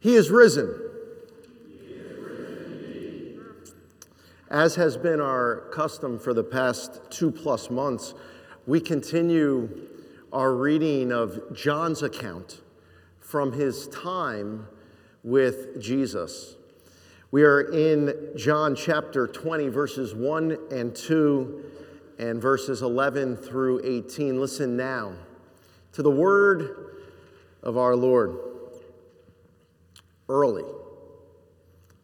He is risen. As has been our custom for the past two plus months, we continue our reading of John's account from his time with Jesus. We are in John chapter 20, verses 1 and 2, and verses 11 through 18. Listen now to the word of our Lord. Early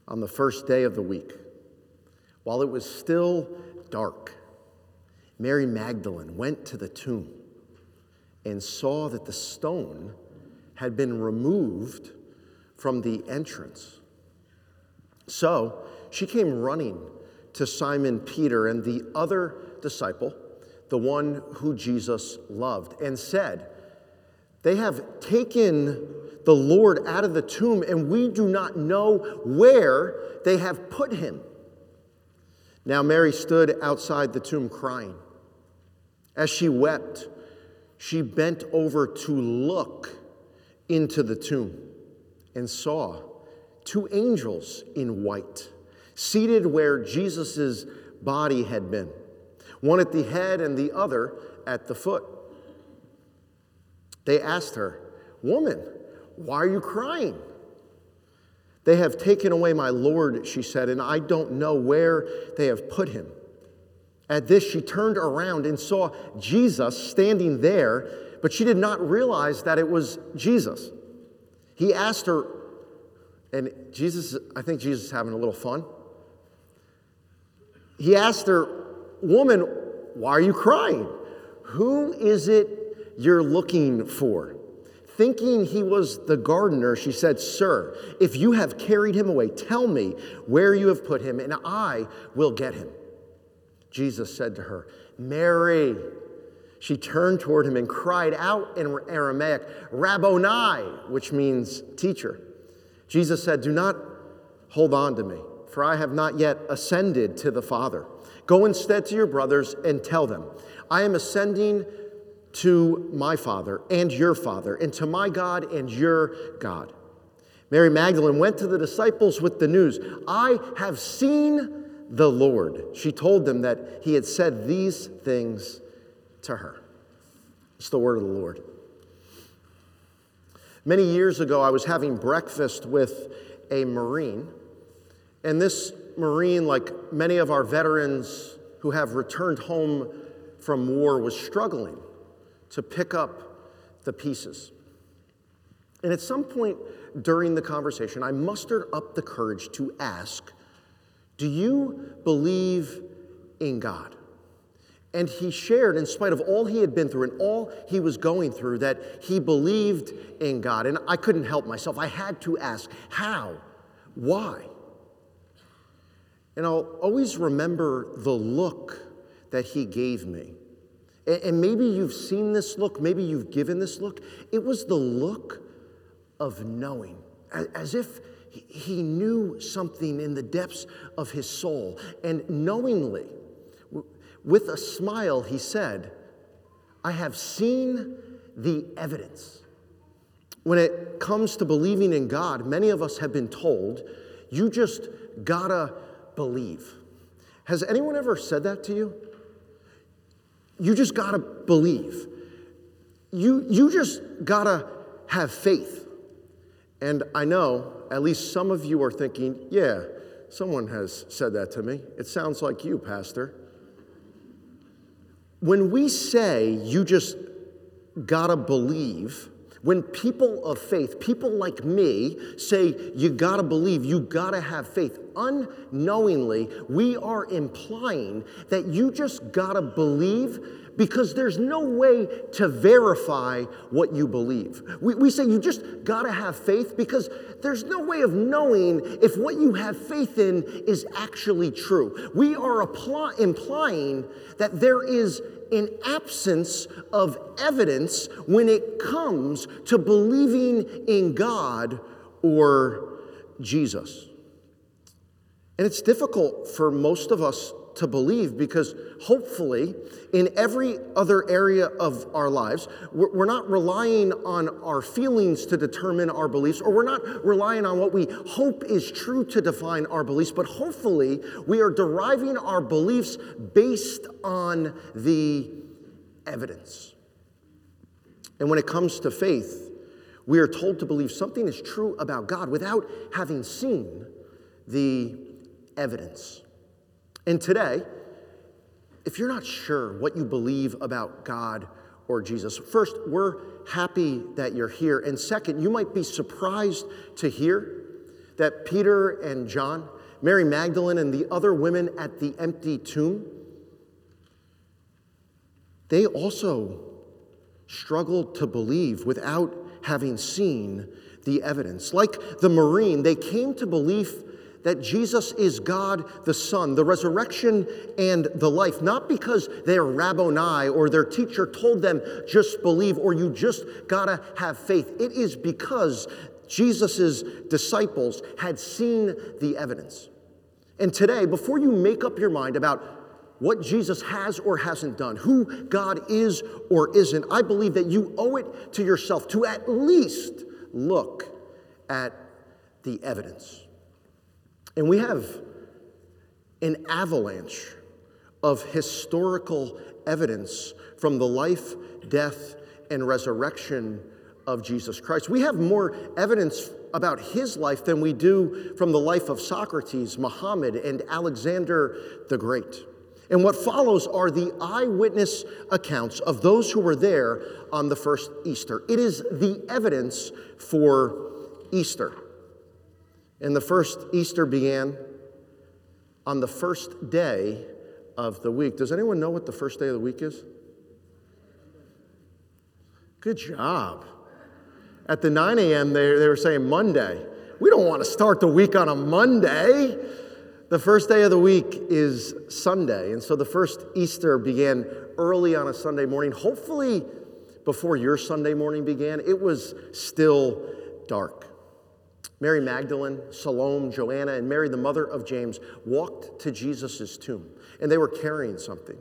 on the first day of the week, while it was still dark, Mary Magdalene went to the tomb and saw that the stone had been removed from the entrance. So she came running to Simon Peter and the other disciple, the one who Jesus loved, and said, They have taken the Lord out of the tomb, and we do not know where they have put him. Now Mary stood outside the tomb crying. As she wept, she bent over to look into the tomb and saw two angels in white seated where Jesus' body had been, one at the head and the other at the foot. They asked her, Woman, why are you crying? They have taken away my Lord, she said, and I don't know where they have put him. At this, she turned around and saw Jesus standing there, but she did not realize that it was Jesus. He asked her, and Jesus, I think Jesus is having a little fun. He asked her, Woman, why are you crying? Who is it you're looking for? Thinking he was the gardener, she said, Sir, if you have carried him away, tell me where you have put him, and I will get him. Jesus said to her, Mary. She turned toward him and cried out in Aramaic, Rabboni, which means teacher. Jesus said, Do not hold on to me, for I have not yet ascended to the Father. Go instead to your brothers and tell them, I am ascending to my Father and your Father, and to my God and your God. Mary Magdalene went to the disciples with the news I have seen the Lord. She told them that he had said these things to her. It's the word of the Lord. Many years ago, I was having breakfast with a Marine, and this Marine, like many of our veterans who have returned home from war, was struggling to pick up the pieces. And at some point during the conversation, I mustered up the courage to ask, Do you believe in God? And he shared, in spite of all he had been through and all he was going through, that he believed in God. And I couldn't help myself. I had to ask, How? Why? And I'll always remember the look that he gave me. And maybe you've seen this look, maybe you've given this look. It was the look of knowing, as if he knew something in the depths of his soul. And knowingly, with a smile, he said, I have seen the evidence. When it comes to believing in God, many of us have been told, you just gotta believe. Has anyone ever said that to you? You just gotta believe. You, you just gotta have faith. And I know at least some of you are thinking, yeah, someone has said that to me. It sounds like you, Pastor. When we say you just gotta believe, when people of faith, people like me, say you gotta believe, you gotta have faith, unknowingly, we are implying that you just gotta believe because there's no way to verify what you believe. We, we say you just gotta have faith because there's no way of knowing if what you have faith in is actually true. We are apply, implying that there is an absence of evidence when it comes to believing in God or Jesus. And it's difficult for most of us to believe because hopefully, in every other area of our lives, we're not relying on our feelings to determine our beliefs, or we're not relying on what we hope is true to define our beliefs, but hopefully, we are deriving our beliefs based on the evidence. And when it comes to faith, we are told to believe something is true about God without having seen the evidence. And today, if you're not sure what you believe about God or Jesus, first, we're happy that you're here. And second, you might be surprised to hear that Peter and John, Mary Magdalene, and the other women at the empty tomb, they also struggled to believe without having seen the evidence. Like the Marine, they came to belief that Jesus is God the Son, the resurrection and the life, not because they're Rabboni or their teacher told them just believe or you just gotta have faith. It is because Jesus' disciples had seen the evidence. And today, before you make up your mind about what Jesus has or hasn't done, who God is or isn't, I believe that you owe it to yourself to at least look at the evidence. And we have an avalanche of historical evidence from the life, death, and resurrection of Jesus Christ. We have more evidence about his life than we do from the life of Socrates, Muhammad, and Alexander the Great. And what follows are the eyewitness accounts of those who were there on the first Easter. It is the evidence for Easter. And the first Easter began on the first day of the week. Does anyone know what the first day of the week is? Good job. At the 9 a.m., they, they were saying Monday. We don't want to start the week on a Monday. The first day of the week is Sunday. And so the first Easter began early on a Sunday morning. Hopefully, before your Sunday morning began, it was still dark. Mary Magdalene, Salome, Joanna, and Mary, the mother of James, walked to Jesus' tomb, and they were carrying something.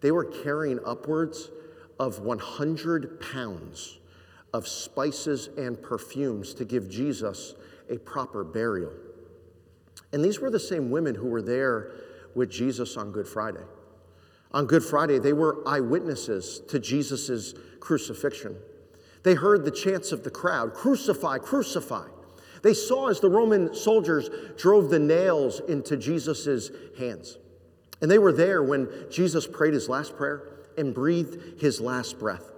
They were carrying upwards of 100 pounds of spices and perfumes to give Jesus a proper burial. And these were the same women who were there with Jesus on Good Friday. On Good Friday, they were eyewitnesses to Jesus' crucifixion. They heard the chants of the crowd crucify, crucify. They saw as the Roman soldiers drove the nails into Jesus' hands. And they were there when Jesus prayed his last prayer and breathed his last breath.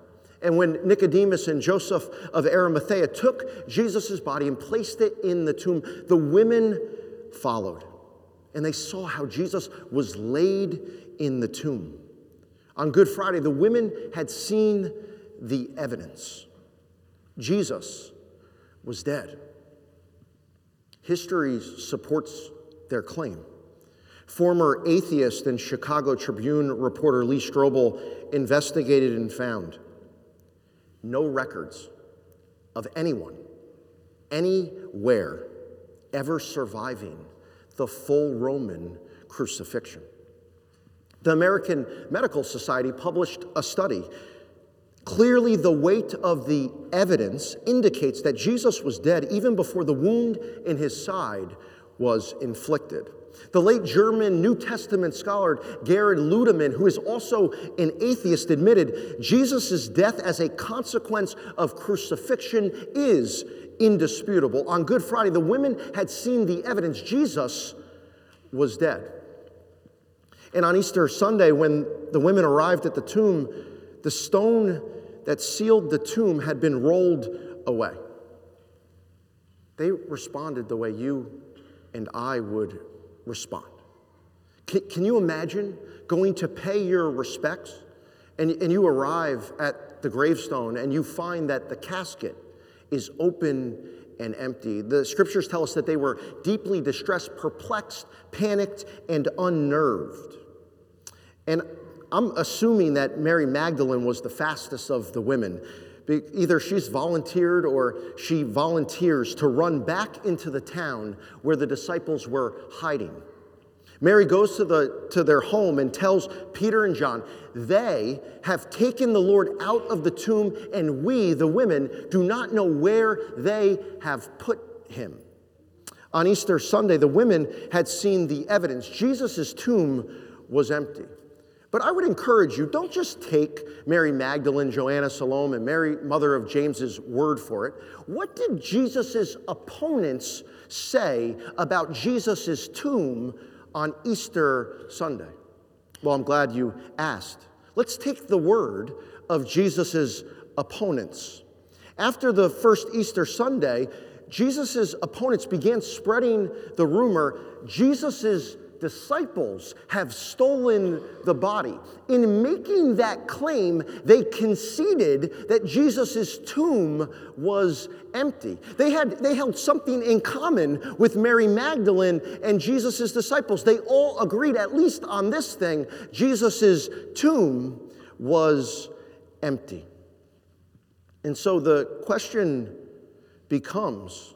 And when Nicodemus and Joseph of Arimathea took Jesus' body and placed it in the tomb, the women followed. And they saw how Jesus was laid in the tomb. On Good Friday, the women had seen the evidence. Jesus was dead. History supports their claim. Former atheist and Chicago Tribune reporter Lee Strobel investigated and found no records of anyone, anywhere, ever surviving the full Roman crucifixion. The American Medical Society published a study Clearly, the weight of the evidence indicates that Jesus was dead even before the wound in his side was inflicted. The late German New Testament scholar Gerhard Ludemann, who is also an atheist, admitted Jesus' death as a consequence of crucifixion is indisputable. On Good Friday, the women had seen the evidence Jesus was dead. And on Easter Sunday, when the women arrived at the tomb, the stone that sealed the tomb had been rolled away. They responded the way you and I would respond. Can, can you imagine going to pay your respects and, and you arrive at the gravestone and you find that the casket is open and empty? The scriptures tell us that they were deeply distressed, perplexed, panicked, and unnerved. And I'm assuming that Mary Magdalene was the fastest of the women. Either she's volunteered or she volunteers to run back into the town where the disciples were hiding. Mary goes to, the, to their home and tells Peter and John, they have taken the Lord out of the tomb, and we, the women, do not know where they have put him. On Easter Sunday, the women had seen the evidence. Jesus' tomb was empty. But I would encourage you don't just take Mary Magdalene, Joanna Salome, and Mary, mother of James's word for it. What did Jesus' opponents say about Jesus' tomb on Easter Sunday? Well, I'm glad you asked. Let's take the word of Jesus' opponents. After the first Easter Sunday, Jesus' opponents began spreading the rumor Jesus' disciples have stolen the body. In making that claim, they conceded that Jesus' tomb was empty. They, had, they held something in common with Mary Magdalene and Jesus' disciples. They all agreed, at least on this thing, Jesus' tomb was empty. And so the question becomes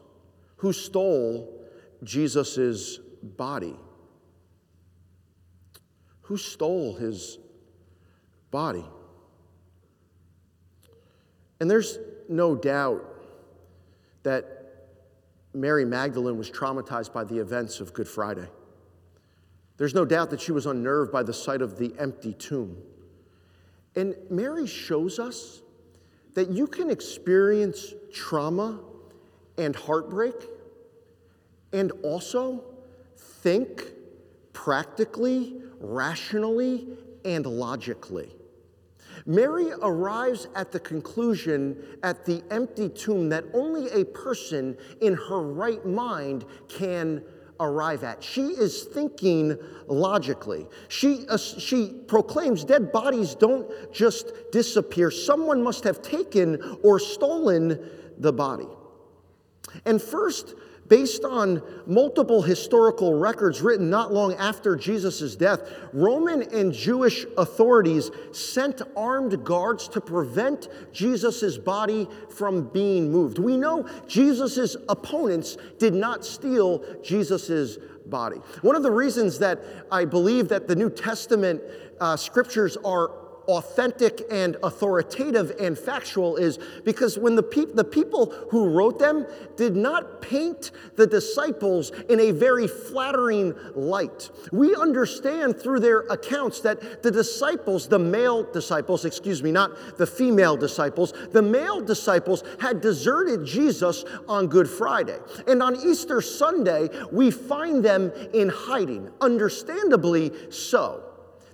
who stole Jesus' body? Who stole his body? And there's no doubt that Mary Magdalene was traumatized by the events of Good Friday. There's no doubt that she was unnerved by the sight of the empty tomb. And Mary shows us that you can experience trauma and heartbreak and also think practically rationally and logically. Mary arrives at the conclusion at the empty tomb that only a person in her right mind can arrive at. She is thinking logically. She, uh, she proclaims dead bodies don't just disappear, someone must have taken or stolen the body. And first, Based on multiple historical records written not long after Jesus' death, Roman and Jewish authorities sent armed guards to prevent Jesus' body from being moved. We know Jesus' opponents did not steal Jesus' body. One of the reasons that I believe that the New Testament uh, scriptures are authentic and authoritative and factual is because when the, pe- the people who wrote them did not paint the disciples in a very flattering light. We understand through their accounts that the disciples, the male disciples, excuse me, not the female disciples, the male disciples had deserted Jesus on Good Friday. And on Easter Sunday, we find them in hiding, understandably so.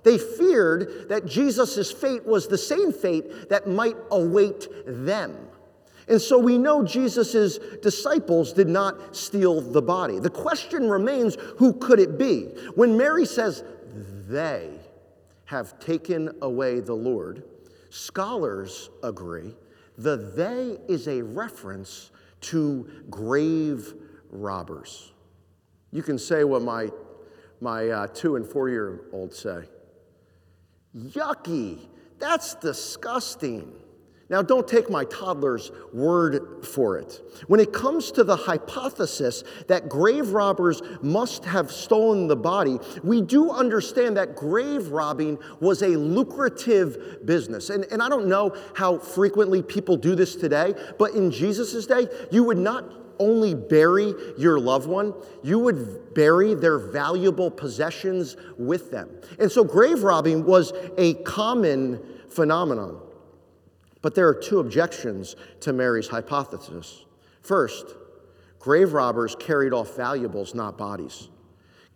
They feared that Jesus' fate was the same fate that might await them. And so we know Jesus' disciples did not steal the body. The question remains who could it be? When Mary says, they have taken away the Lord, scholars agree the they is a reference to grave robbers. You can say what my, my uh, two and four year olds say. Yucky. That's disgusting. Now, don't take my toddler's word for it. When it comes to the hypothesis that grave robbers must have stolen the body, we do understand that grave robbing was a lucrative business. And, and I don't know how frequently people do this today, but in Jesus' day, you would not only bury your loved one, you would bury their valuable possessions with them. And so grave robbing was a common phenomenon. But there are two objections to Mary's hypothesis. First, grave robbers carried off valuables, not bodies.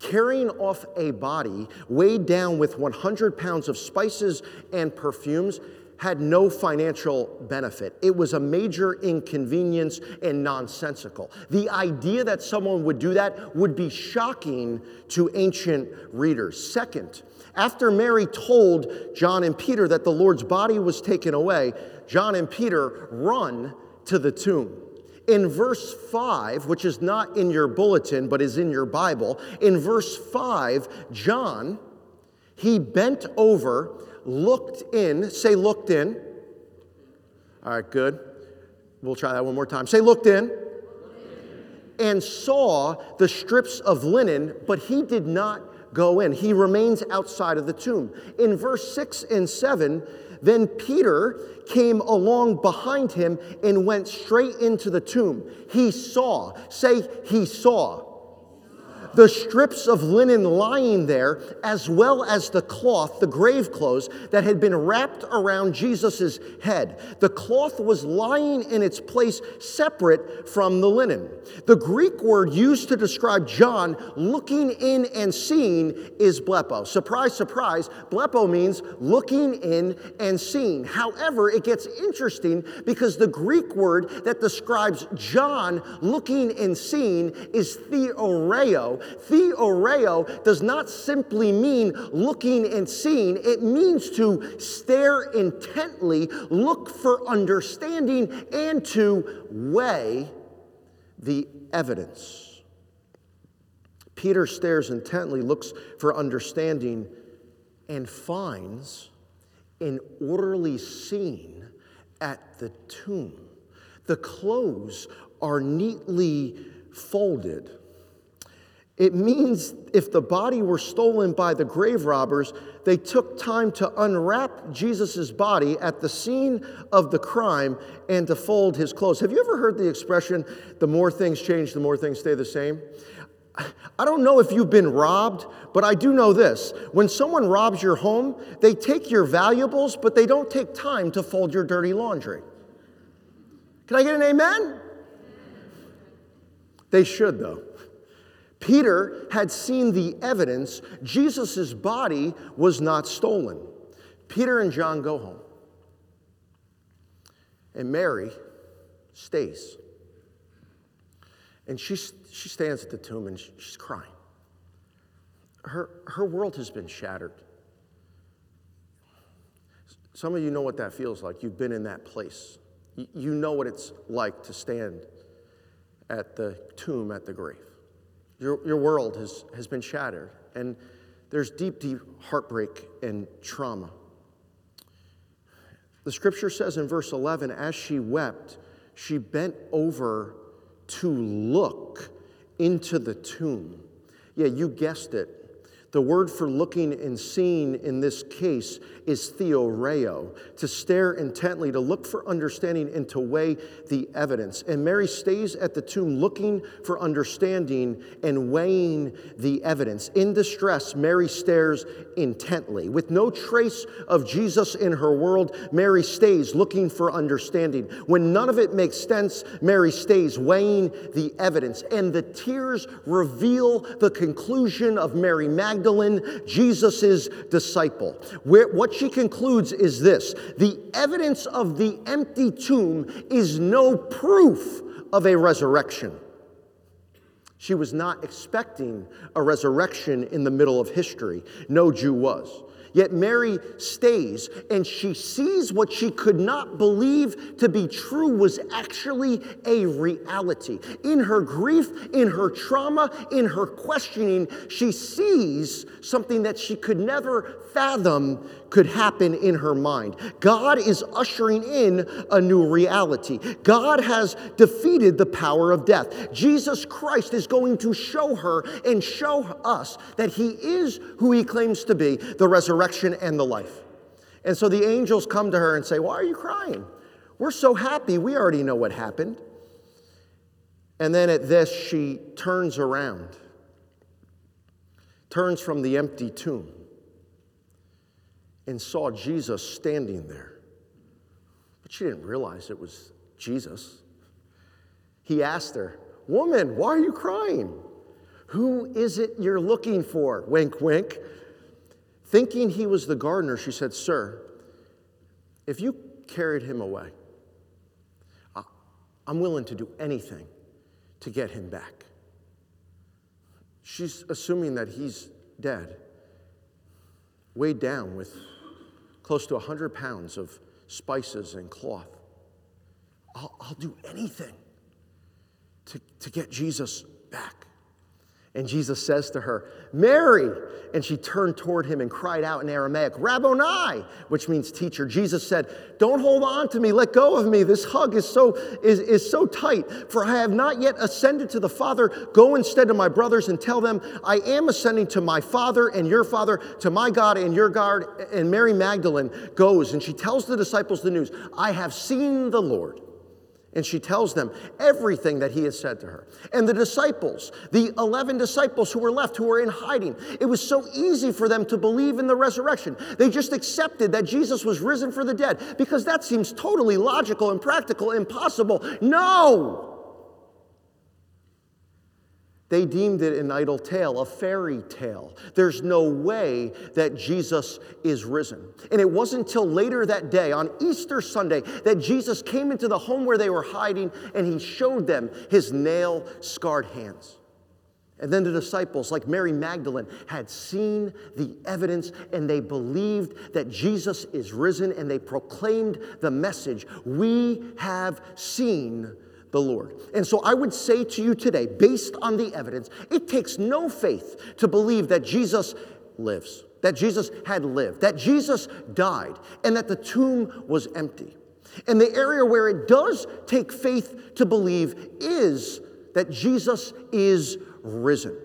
Carrying off a body weighed down with 100 pounds of spices and perfumes had no financial benefit. It was a major inconvenience and nonsensical. The idea that someone would do that would be shocking to ancient readers. Second, after Mary told John and Peter that the Lord's body was taken away, John and Peter run to the tomb. In verse 5, which is not in your bulletin but is in your Bible, in verse 5, John, he bent over looked in. Say, looked in. All right, good. We'll try that one more time. Say, looked in. And saw the strips of linen, but he did not go in. He remains outside of the tomb. In verse 6 and 7, then Peter came along behind him and went straight into the tomb. He saw, say, he saw the strips of linen lying there, as well as the cloth, the grave clothes, that had been wrapped around Jesus' head. The cloth was lying in its place separate from the linen. The Greek word used to describe John looking in and seeing is blepo. Surprise, surprise, blepo means looking in and seeing. However, it gets interesting because the Greek word that describes John looking and seeing is theoreo, Theoreo does not simply mean looking and seeing, it means to stare intently, look for understanding, and to weigh the evidence. Peter stares intently, looks for understanding, and finds an orderly scene at the tomb. The clothes are neatly folded. It means if the body were stolen by the grave robbers, they took time to unwrap Jesus' body at the scene of the crime and to fold his clothes. Have you ever heard the expression, the more things change, the more things stay the same? I don't know if you've been robbed, but I do know this. When someone robs your home, they take your valuables, but they don't take time to fold your dirty laundry. Can I get an amen? They should, though. Peter had seen the evidence Jesus' body was not stolen. Peter and John go home. And Mary stays. And she, she stands at the tomb and she's crying. Her, her world has been shattered. Some of you know what that feels like. You've been in that place. You know what it's like to stand at the tomb at the grave. Your, your world has, has been shattered, and there's deep, deep heartbreak and trauma. The scripture says in verse 11, as she wept, she bent over to look into the tomb. Yeah, you guessed it. The word for looking and seeing in this case is theoreo, to stare intently, to look for understanding, and to weigh the evidence. And Mary stays at the tomb looking for understanding and weighing the evidence. In distress, Mary stares intently. With no trace of Jesus in her world, Mary stays looking for understanding. When none of it makes sense, Mary stays weighing the evidence. And the tears reveal the conclusion of Mary Magdalene, Jesus' disciple. Where, what she concludes is this the evidence of the empty tomb is no proof of a resurrection. She was not expecting a resurrection in the middle of history. No Jew was. Yet Mary stays and she sees what she could not believe to be true was actually a reality. In her grief, in her trauma, in her questioning, she sees something that she could never fathom could happen in her mind. God is ushering in a new reality. God has defeated the power of death. Jesus Christ is going to show her and show us that He is who He claims to be the resurrection and the life. And so the angels come to her and say, Why are you crying? We're so happy. We already know what happened. And then at this, she turns around, turns from the empty tomb and saw Jesus standing there. But she didn't realize it was Jesus. He asked her, Woman, why are you crying? Who is it you're looking for? Wink, wink. Thinking he was the gardener, she said, Sir, if you carried him away, I'm willing to do anything to get him back. She's assuming that he's dead, weighed down with close to 100 pounds of spices and cloth. I'll, I'll do anything to, to get Jesus back. And Jesus says to her, Mary. And she turned toward him and cried out in Aramaic, Rabboni, which means teacher. Jesus said, Don't hold on to me, let go of me. This hug is so, is, is so tight, for I have not yet ascended to the Father. Go instead to my brothers and tell them, I am ascending to my Father and your Father, to my God and your God. And Mary Magdalene goes and she tells the disciples the news I have seen the Lord. And she tells them everything that he has said to her. And the disciples, the 11 disciples who were left, who were in hiding, it was so easy for them to believe in the resurrection. They just accepted that Jesus was risen for the dead because that seems totally logical and practical, impossible. No! They deemed it an idle tale, a fairy tale. There's no way that Jesus is risen. And it wasn't until later that day, on Easter Sunday, that Jesus came into the home where they were hiding and he showed them his nail scarred hands. And then the disciples, like Mary Magdalene, had seen the evidence and they believed that Jesus is risen and they proclaimed the message We have seen the Lord. And so I would say to you today, based on the evidence, it takes no faith to believe that Jesus lives, that Jesus had lived, that Jesus died, and that the tomb was empty. And the area where it does take faith to believe is that Jesus is risen.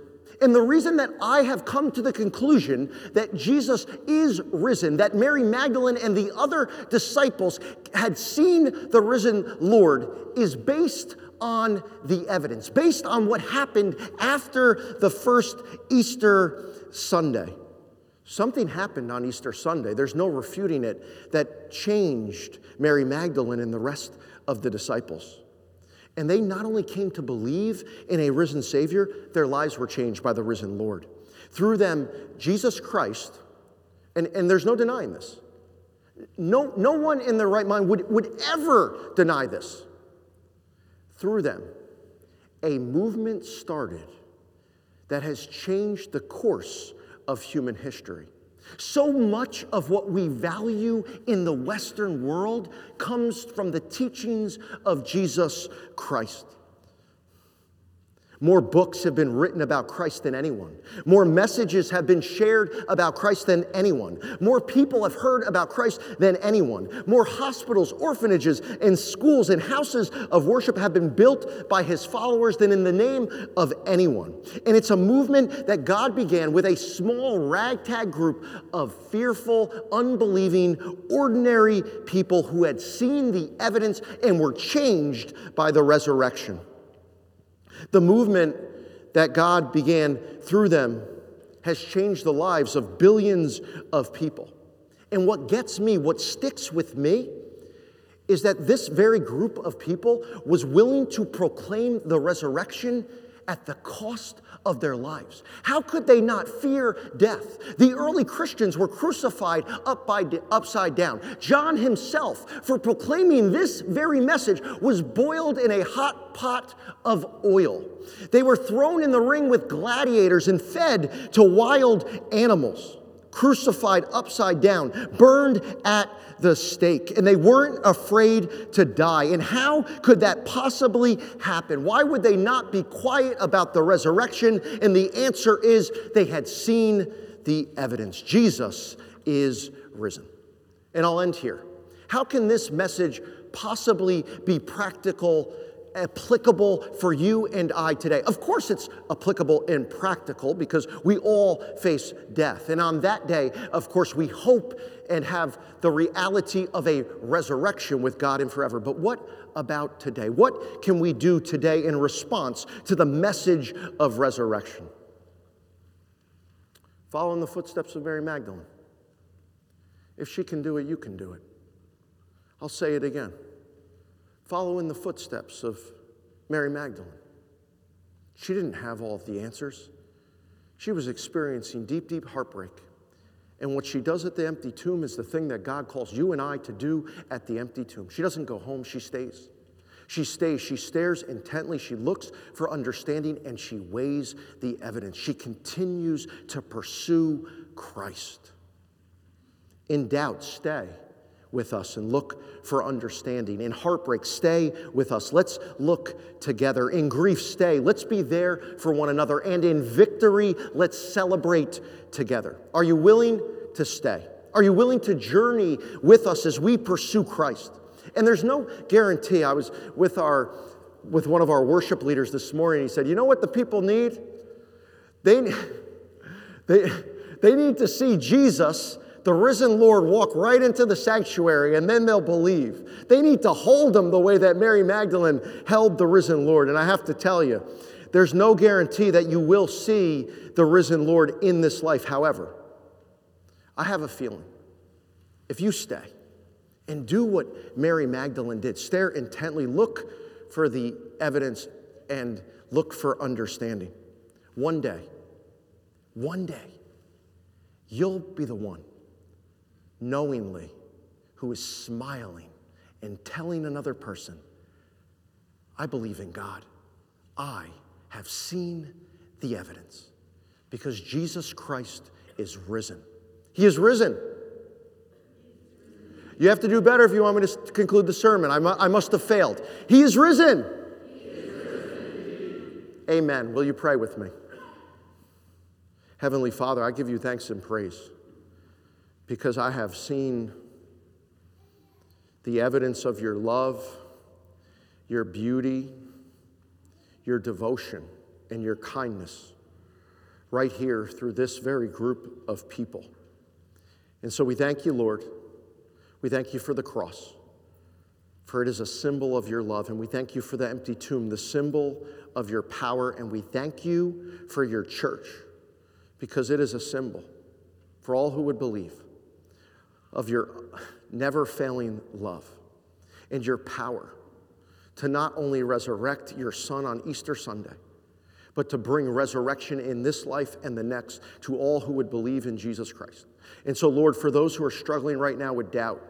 And the reason that I have come to the conclusion that Jesus is risen, that Mary Magdalene and the other disciples had seen the risen Lord, is based on the evidence, based on what happened after the first Easter Sunday. Something happened on Easter Sunday, there's no refuting it, that changed Mary Magdalene and the rest of the disciples. And they not only came to believe in a risen Savior, their lives were changed by the risen Lord. Through them, Jesus Christ, and, and there's no denying this. No, no one in their right mind would, would ever deny this. Through them, a movement started that has changed the course of human history. So much of what we value in the Western world comes from the teachings of Jesus Christ. More books have been written about Christ than anyone. More messages have been shared about Christ than anyone. More people have heard about Christ than anyone. More hospitals, orphanages, and schools and houses of worship have been built by his followers than in the name of anyone. And it's a movement that God began with a small ragtag group of fearful, unbelieving, ordinary people who had seen the evidence and were changed by the resurrection. The movement that God began through them has changed the lives of billions of people. And what gets me, what sticks with me, is that this very group of people was willing to proclaim the resurrection at the cost of their lives. How could they not fear death? The early Christians were crucified up by, upside down. John himself, for proclaiming this very message, was boiled in a hot pot of oil. They were thrown in the ring with gladiators and fed to wild animals crucified upside down, burned at the stake, and they weren't afraid to die. And how could that possibly happen? Why would they not be quiet about the resurrection? And the answer is they had seen the evidence. Jesus is risen. And I'll end here. How can this message possibly be practical applicable for you and I today. Of course, it's applicable and practical because we all face death. And on that day, of course, we hope and have the reality of a resurrection with God in forever. But what about today? What can we do today in response to the message of resurrection? Follow in the footsteps of Mary Magdalene. If she can do it, you can do it. I'll say it again follow in the footsteps of Mary Magdalene. She didn't have all of the answers. She was experiencing deep, deep heartbreak. And what she does at the empty tomb is the thing that God calls you and I to do at the empty tomb. She doesn't go home, she stays. She stays, she stares intently, she looks for understanding, and she weighs the evidence. She continues to pursue Christ. In doubt, stay with us and look for understanding. In heartbreak, stay with us. Let's look together. In grief, stay. Let's be there for one another. And in victory, let's celebrate together. Are you willing to stay? Are you willing to journey with us as we pursue Christ? And there's no guarantee. I was with our with one of our worship leaders this morning. He said, "You know what the people need? They they they need to see Jesus the risen Lord walk right into the sanctuary and then they'll believe. They need to hold him the way that Mary Magdalene held the risen Lord. And I have to tell you, there's no guarantee that you will see the risen Lord in this life. However, I have a feeling if you stay and do what Mary Magdalene did, stare intently, look for the evidence, and look for understanding, one day, one day, you'll be the one knowingly who is smiling and telling another person, I believe in God. I have seen the evidence because Jesus Christ is risen. He is risen. You have to do better if you want me to conclude the sermon. I, mu- I must have failed. He is risen. He is risen Amen. Will you pray with me? Heavenly Father, I give you thanks and praise because I have seen the evidence of your love, your beauty, your devotion, and your kindness right here through this very group of people. And so we thank you, Lord. We thank you for the cross, for it is a symbol of your love. And we thank you for the empty tomb, the symbol of your power. And we thank you for your church, because it is a symbol for all who would believe of your never failing love and your power to not only resurrect your son on Easter Sunday, but to bring resurrection in this life and the next to all who would believe in Jesus Christ. And so, Lord, for those who are struggling right now with doubt,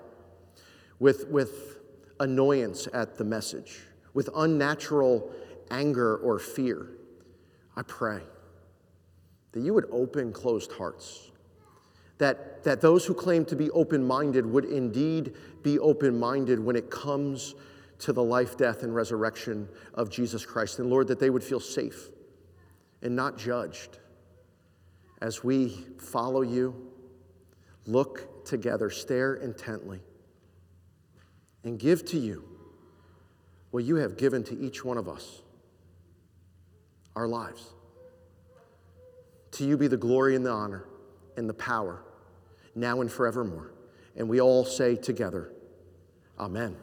with, with annoyance at the message, with unnatural anger or fear, I pray that you would open closed hearts that, that those who claim to be open minded would indeed be open minded when it comes to the life, death, and resurrection of Jesus Christ. And Lord, that they would feel safe and not judged as we follow you, look together, stare intently, and give to you what you have given to each one of us our lives. To you be the glory and the honor and the power now and forevermore. And we all say together, Amen.